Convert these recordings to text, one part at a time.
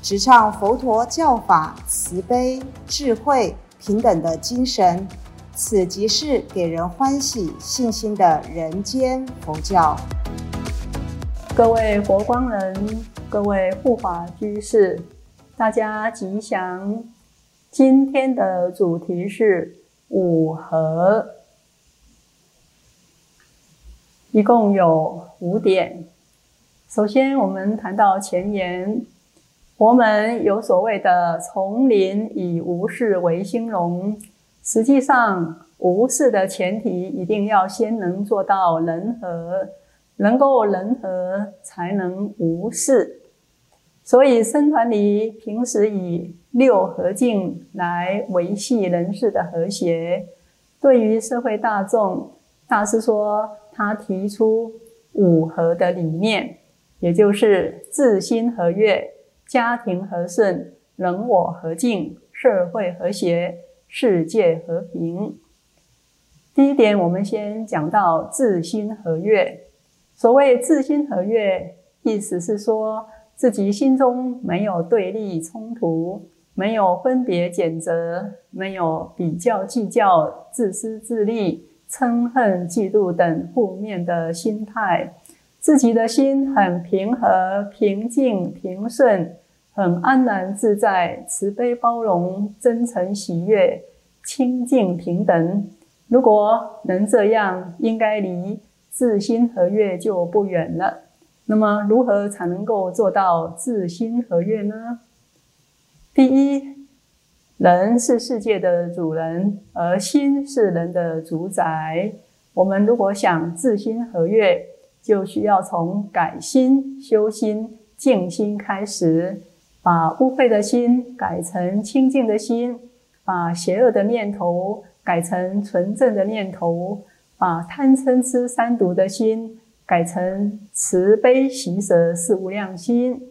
直唱佛陀教法慈悲、智慧、平等的精神。此即是给人欢喜、信心的人间佛教。各位佛光人，各位护法居士，大家吉祥。今天的主题是五和，一共有五点。首先，我们谈到前言，佛门有所谓的“丛林以无事为兴隆”。实际上，无事的前提一定要先能做到人和，能够人和才能无事。所以，僧团里平时以六和敬来维系人事的和谐。对于社会大众，大师说他提出五和的理念，也就是自心和悦、家庭和顺、人我和敬、社会和谐。世界和平。第一点，我们先讲到自心和悦。所谓自心和悦，意思是说自己心中没有对立冲突，没有分别谴责，没有比较计较、自私自利、嗔恨嫉妒等负面的心态，自己的心很平和、平静、平顺。很安然自在，慈悲包容，真诚喜悦，清净平等。如果能这样，应该离自心和悦就不远了。那么，如何才能够做到自心和悦呢？第一，人是世界的主人，而心是人的主宰。我们如果想自心和悦，就需要从改心、修心、静心开始。把污秽的心改成清净的心，把邪恶的念头改成纯正的念头，把贪嗔痴三毒的心改成慈悲喜舍四无量心。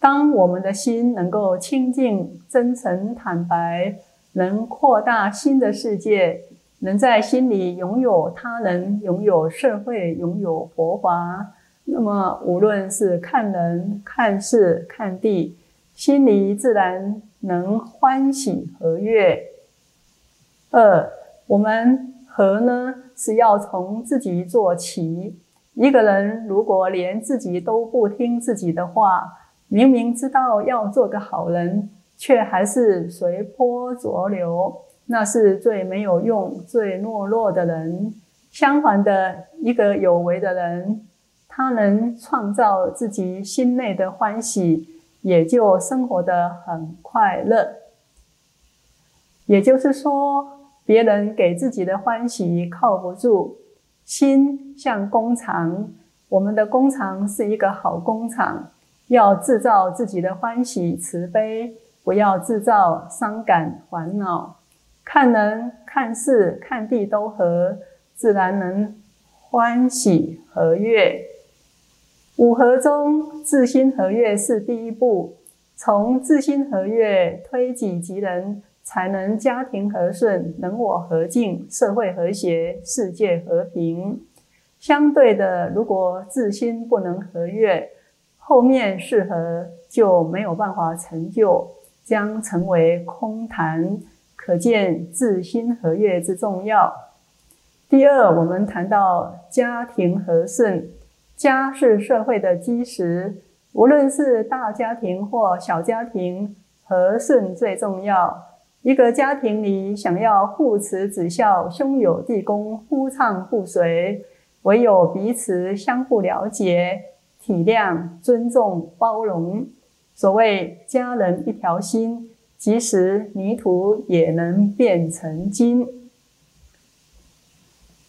当我们的心能够清净、真诚、坦白，能扩大心的世界，能在心里拥有他人、拥有社会、拥有佛法，那么无论是看人、看事、看地。心里自然能欢喜和悦。二，我们和呢是要从自己做起。一个人如果连自己都不听自己的话，明明知道要做个好人，却还是随波逐流，那是最没有用、最懦弱的人。相反的，一个有为的人，他能创造自己心内的欢喜。也就生活的很快乐。也就是说，别人给自己的欢喜靠不住。心像工厂，我们的工厂是一个好工厂，要制造自己的欢喜慈悲，不要制造伤感烦恼。看人、看事、看地都和，自然能欢喜和悦。五合中，自心和悦是第一步。从自心和悦推己及人，才能家庭和顺，人我和敬，社会和谐，世界和平。相对的，如果自心不能和悦，后面是和就没有办法成就，将成为空谈。可见自心和悦之重要。第二，我们谈到家庭和顺。家是社会的基石，无论是大家庭或小家庭，和顺最重要。一个家庭里想要父慈子孝、兄友弟恭、夫唱妇随，唯有彼此相互了解、体谅、尊重、包容。所谓家人一条心，即使泥土也能变成金。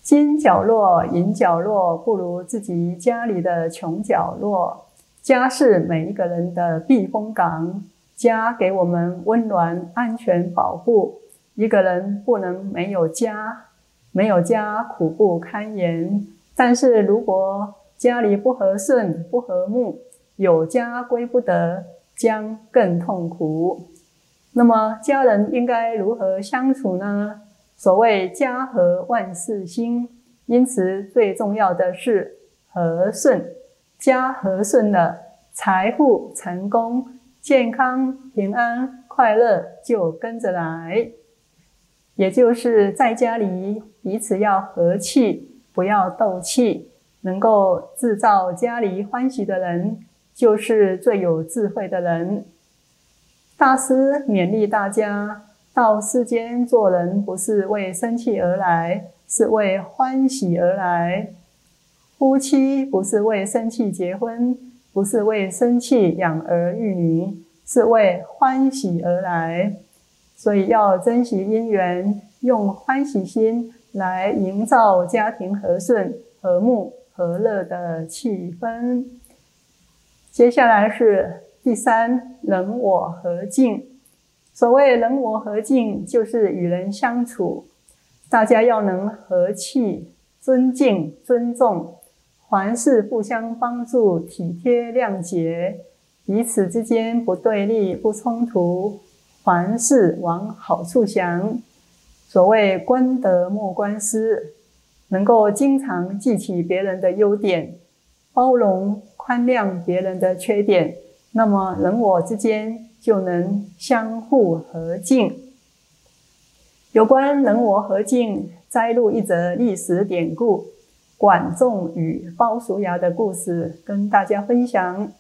金角落、银角落不如自己家里的穷角落。家是每一个人的避风港，家给我们温暖、安全、保护。一个人不能没有家，没有家苦不堪言。但是如果家里不和顺、不和睦，有家归不得，将更痛苦。那么家人应该如何相处呢？所谓家和万事兴，因此最重要的是和顺。家和顺了，财富、成功、健康、平安、快乐就跟着来。也就是在家里彼此要和气，不要斗气，能够制造家里欢喜的人，就是最有智慧的人。大师勉励大家，到世间做人，不是为生气而来，是为欢喜而来。夫妻不是为生气结婚，不是为生气养儿育女，是为欢喜而来。所以要珍惜姻缘，用欢喜心来营造家庭和顺、和睦、和乐的气氛。接下来是。第三，人我和敬。所谓人我和敬，就是与人相处，大家要能和气、尊敬、尊重，凡事互相帮助、体贴谅解，彼此之间不对立、不冲突，凡事往好处想。所谓官德莫官失，能够经常记起别人的优点，包容宽谅别人的缺点。那么人我之间就能相互和敬。有关人我和敬，摘录一则历史典故：管仲与鲍叔牙的故事，跟大家分享。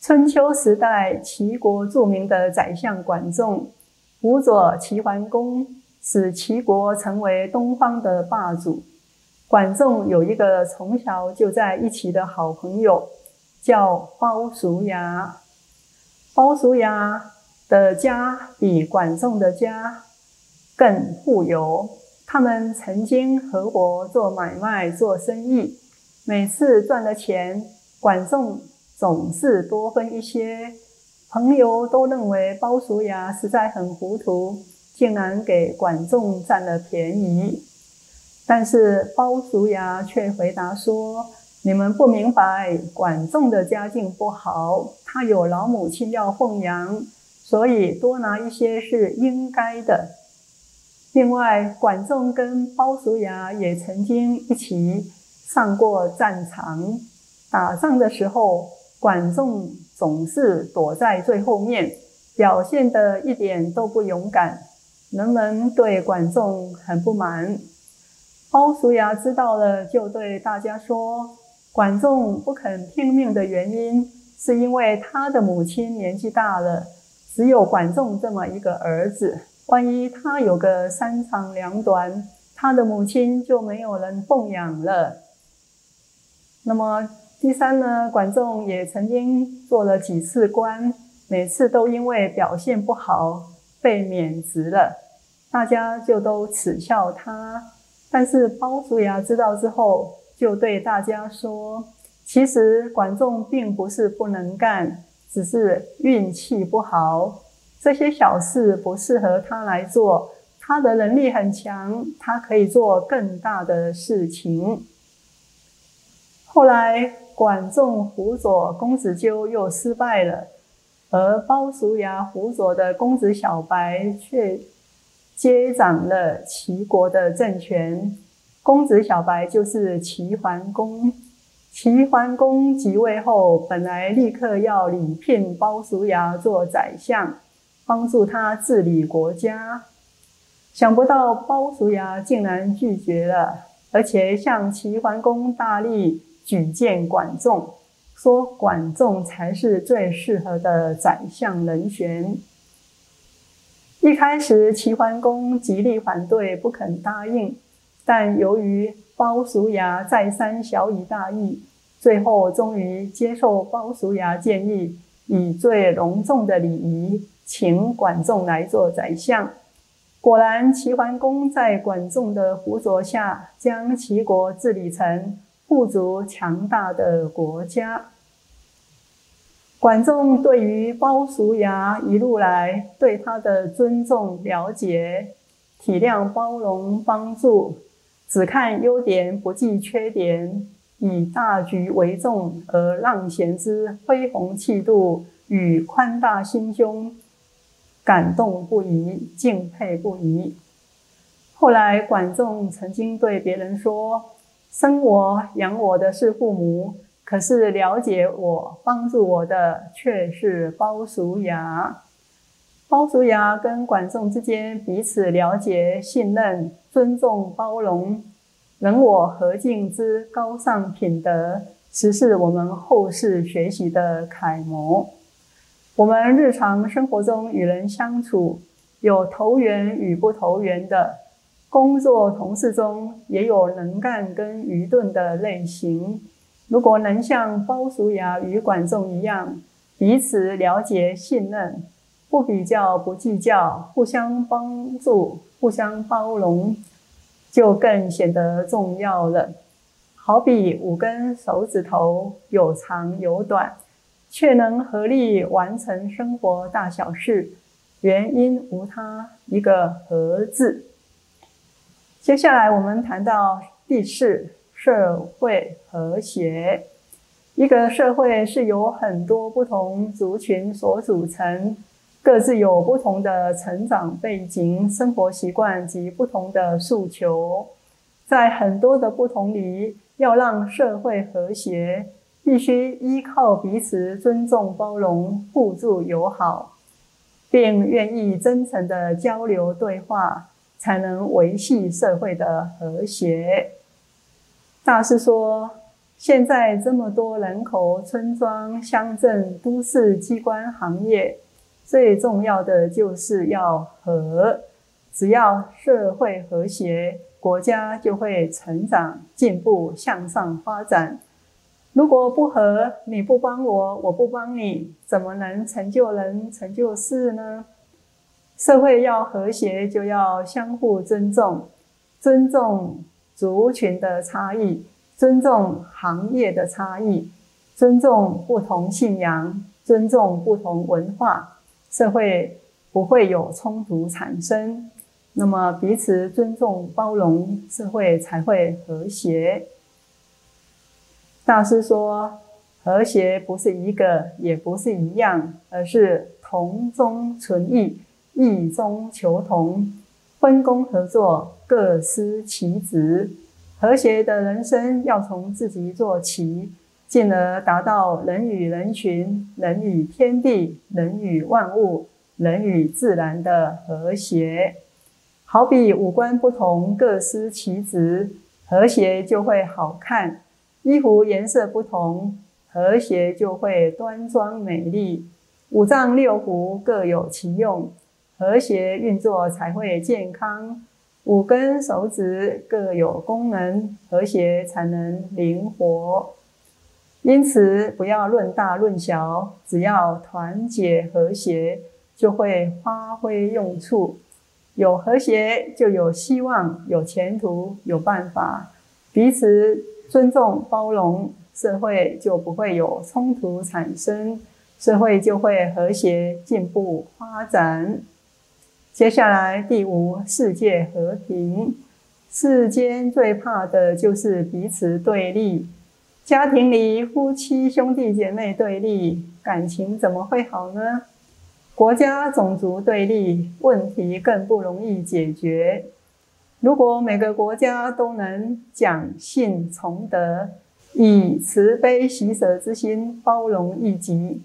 春秋时代，齐国著名的宰相管仲辅佐齐桓公，使齐国成为东方的霸主。管仲有一个从小就在一起的好朋友，叫鲍叔牙。鲍叔牙的家比管仲的家更富有，他们曾经合伙做买卖、做生意。每次赚了钱，管仲总是多分一些。朋友都认为鲍叔牙实在很糊涂，竟然给管仲占了便宜。但是鲍叔牙却回答说。你们不明白，管仲的家境不好，他有老母亲要奉养，所以多拿一些是应该的。另外，管仲跟鲍叔牙也曾经一起上过战场，打仗的时候，管仲总是躲在最后面，表现得一点都不勇敢，人们对管仲很不满。鲍叔牙知道了，就对大家说。管仲不肯拼命的原因，是因为他的母亲年纪大了，只有管仲这么一个儿子。万一他有个三长两短，他的母亲就没有人奉养了。那么第三呢？管仲也曾经做了几次官，每次都因为表现不好被免职了，大家就都耻笑他。但是鲍叔牙知道之后。就对大家说，其实管仲并不是不能干，只是运气不好。这些小事不适合他来做，他的能力很强，他可以做更大的事情。后来，管仲辅佐公子纠又失败了，而鲍叔牙辅佐的公子小白却接掌了齐国的政权。公子小白就是齐桓公。齐桓公即位后，本来立刻要礼聘鲍叔牙做宰相，帮助他治理国家。想不到鲍叔牙竟然拒绝了，而且向齐桓公大力举荐管仲，说管仲才是最适合的宰相人选。一开始，齐桓公极力反对，不肯答应。但由于鲍叔牙再三小以大义，最后终于接受鲍叔牙建议，以最隆重的礼仪请管仲来做宰相。果然，齐桓公在管仲的辅佐下，将齐国治理成富足强大的国家。管仲对于鲍叔牙一路来对他的尊重、了解、体谅、包容、帮助，只看优点不计缺点，以大局为重而让贤之恢宏气度与宽大心胸，感动不已，敬佩不已。后来，管仲曾经对别人说：“生我养我的是父母，可是了解我、帮助我的却是鲍叔牙。”鲍叔牙跟管仲之间彼此了解、信任、尊重、包容，人我和敬之高尚品德，实是我们后世学习的楷模。我们日常生活中与人相处，有投缘与不投缘的。工作同事中也有能干跟愚钝的类型。如果能像鲍叔牙与管仲一样，彼此了解、信任，不比较、不计较，互相帮助、互相包容，就更显得重要了。好比五根手指头有长有短，却能合力完成生活大小事，原因无他，一个“和”字。接下来我们谈到第四，社会和谐。一个社会是由很多不同族群所组成，各自有不同的成长背景、生活习惯及不同的诉求。在很多的不同里，要让社会和谐，必须依靠彼此尊重、包容、互助友好，并愿意真诚的交流对话。才能维系社会的和谐。大师说，现在这么多人口，村庄、乡镇、都市、机关、行业，最重要的就是要和。只要社会和谐，国家就会成长、进步、向上发展。如果不和，你不帮我，我不帮你，怎么能成就人、成就事呢？社会要和谐，就要相互尊重，尊重族群的差异，尊重行业的差异，尊重不同信仰，尊重不同文化，社会不会有冲突产生。那么彼此尊重包容，社会才会和谐。大师说，和谐不是一个，也不是一样，而是同中存异。异中求同，分工合作，各司其职。和谐的人生要从自己做起，进而达到人与人群、人与天地、人与万物、人与自然的和谐。好比五官不同，各司其职，和谐就会好看；衣服颜色不同，和谐就会端庄美丽。五脏六腑各有其用。和谐运作才会健康，五根手指各有功能，和谐才能灵活。因此，不要论大论小，只要团结和谐，就会发挥用处。有和谐，就有希望，有前途，有办法。彼此尊重包容，社会就不会有冲突产生，社会就会和谐进步发展。接下来第五，世界和平。世间最怕的就是彼此对立。家庭里夫妻兄弟姐妹对立，感情怎么会好呢？国家种族对立，问题更不容易解决。如果每个国家都能讲信从德，以慈悲喜舍之心包容异己，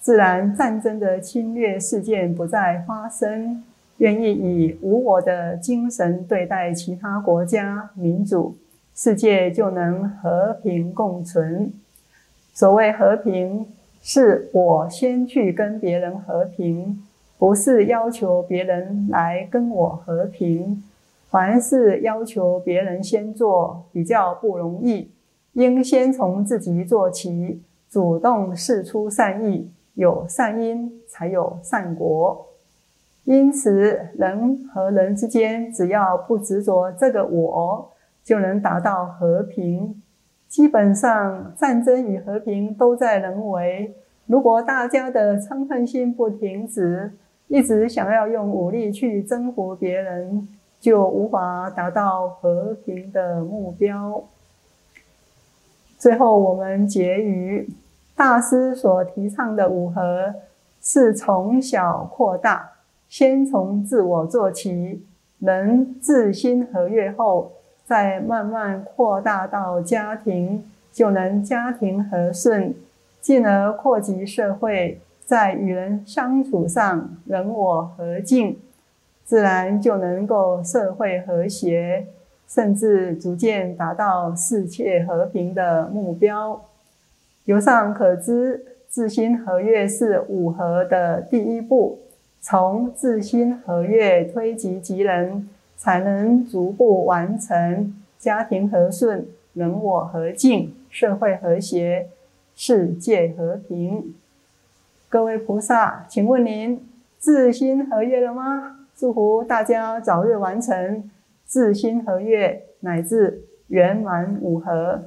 自然战争的侵略事件不再发生。愿意以无我的精神对待其他国家民主，世界就能和平共存。所谓和平，是我先去跟别人和平，不是要求别人来跟我和平。凡事要求别人先做，比较不容易，应先从自己做起，主动示出善意，有善因才有善果。因此，人和人之间，只要不执着这个我，就能达到和平。基本上，战争与和平都在人为，如果大家的嗔恨心不停止，一直想要用武力去征服别人，就无法达到和平的目标。最后，我们结语：大师所提倡的五和，是从小扩大，先从自我做起，能自心和悦后，再慢慢扩大到家庭，就能家庭和顺，进而扩及社会。在与人相处上，人我和敬，自然就能够社会和谐，甚至逐渐达到世界和平的目标。由上可知，自心和悦是五和的第一步。从自心和悦推及及人，才能逐步完成家庭和顺、人我和敬、社会和谐、世界和平。各位菩萨，请问您自心合悦了吗？祝福大家早日完成自心合悦，乃至圆满五合。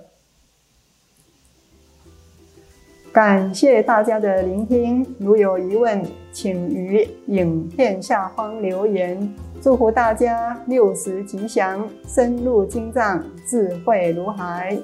感谢大家的聆听，如有疑问，请于影片下方留言。祝福大家六时吉祥，深入经藏，智慧如海。